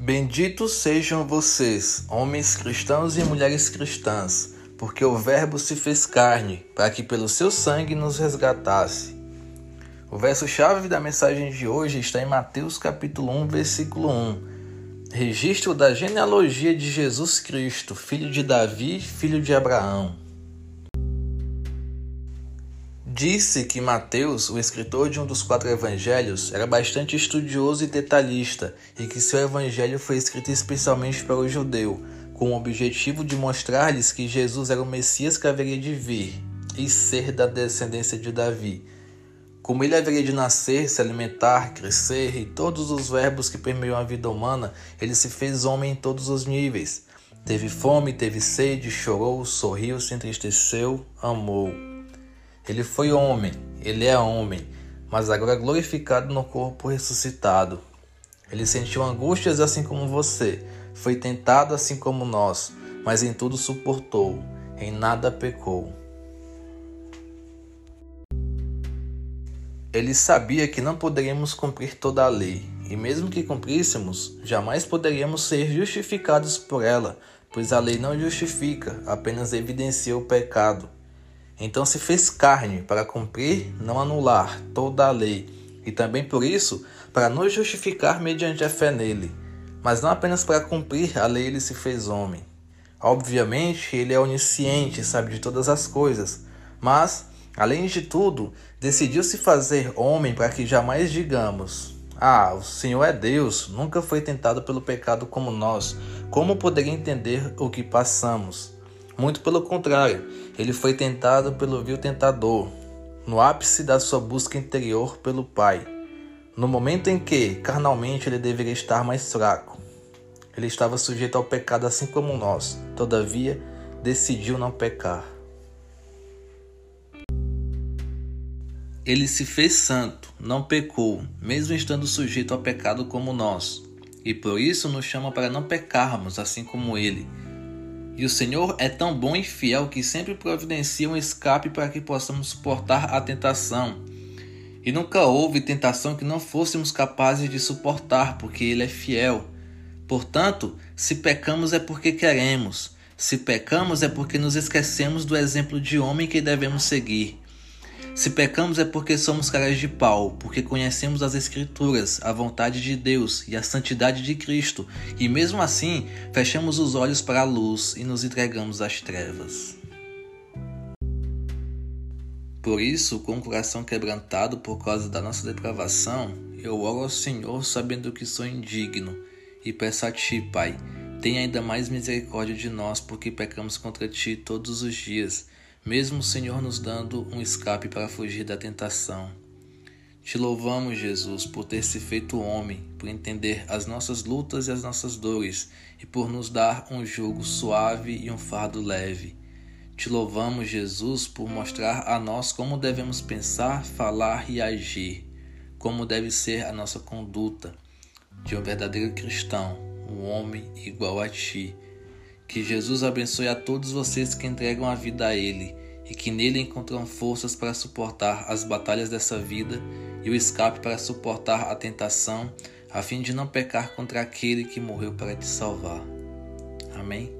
Benditos sejam vocês, homens cristãos e mulheres cristãs, porque o Verbo se fez carne, para que pelo seu sangue nos resgatasse. O verso-chave da mensagem de hoje está em Mateus capítulo 1, versículo 1. Registro da genealogia de Jesus Cristo, filho de Davi, filho de Abraão. Disse que Mateus, o escritor de um dos quatro evangelhos, era bastante estudioso e detalhista e que seu evangelho foi escrito especialmente para o judeu, com o objetivo de mostrar-lhes que Jesus era o Messias que haveria de vir e ser da descendência de Davi. Como ele haveria de nascer, se alimentar, crescer e todos os verbos que permeiam a vida humana, ele se fez homem em todos os níveis. Teve fome, teve sede, chorou, sorriu, se entristeceu, amou. Ele foi homem, ele é homem, mas agora glorificado no corpo ressuscitado. Ele sentiu angústias assim como você, foi tentado assim como nós, mas em tudo suportou, em nada pecou. Ele sabia que não poderíamos cumprir toda a lei, e mesmo que cumpríssemos, jamais poderíamos ser justificados por ela, pois a lei não justifica, apenas evidencia o pecado. Então se fez carne para cumprir, não anular toda a lei, e também por isso, para nos justificar mediante a fé nele. Mas não apenas para cumprir a lei ele se fez homem. Obviamente, ele é onisciente, sabe de todas as coisas, mas, além de tudo, decidiu se fazer homem para que jamais digamos: Ah, o Senhor é Deus, nunca foi tentado pelo pecado como nós. Como poderia entender o que passamos? Muito pelo contrário, ele foi tentado pelo vil tentador, no ápice da sua busca interior pelo Pai. No momento em que, carnalmente, ele deveria estar mais fraco. Ele estava sujeito ao pecado assim como nós, todavia, decidiu não pecar. Ele se fez santo, não pecou, mesmo estando sujeito ao pecado como nós, e por isso nos chama para não pecarmos assim como ele e o Senhor é tão bom e fiel que sempre providencia um escape para que possamos suportar a tentação. E nunca houve tentação que não fôssemos capazes de suportar, porque Ele é fiel. Portanto, se pecamos é porque queremos. Se pecamos é porque nos esquecemos do exemplo de homem que devemos seguir. Se pecamos é porque somos caras de pau, porque conhecemos as Escrituras, a vontade de Deus e a santidade de Cristo, e mesmo assim fechamos os olhos para a luz e nos entregamos às trevas. Por isso, com o coração quebrantado por causa da nossa depravação, eu oro ao Senhor sabendo que sou indigno, e peço a Ti, Pai, tenha ainda mais misericórdia de nós, porque pecamos contra Ti todos os dias mesmo o Senhor nos dando um escape para fugir da tentação. Te louvamos, Jesus, por ter se feito homem, por entender as nossas lutas e as nossas dores e por nos dar um jugo suave e um fardo leve. Te louvamos, Jesus, por mostrar a nós como devemos pensar, falar e agir, como deve ser a nossa conduta de um verdadeiro cristão, um homem igual a ti que Jesus abençoe a todos vocês que entregam a vida a Ele e que nele encontram forças para suportar as batalhas dessa vida e o escape para suportar a tentação, a fim de não pecar contra aquele que morreu para te salvar. Amém?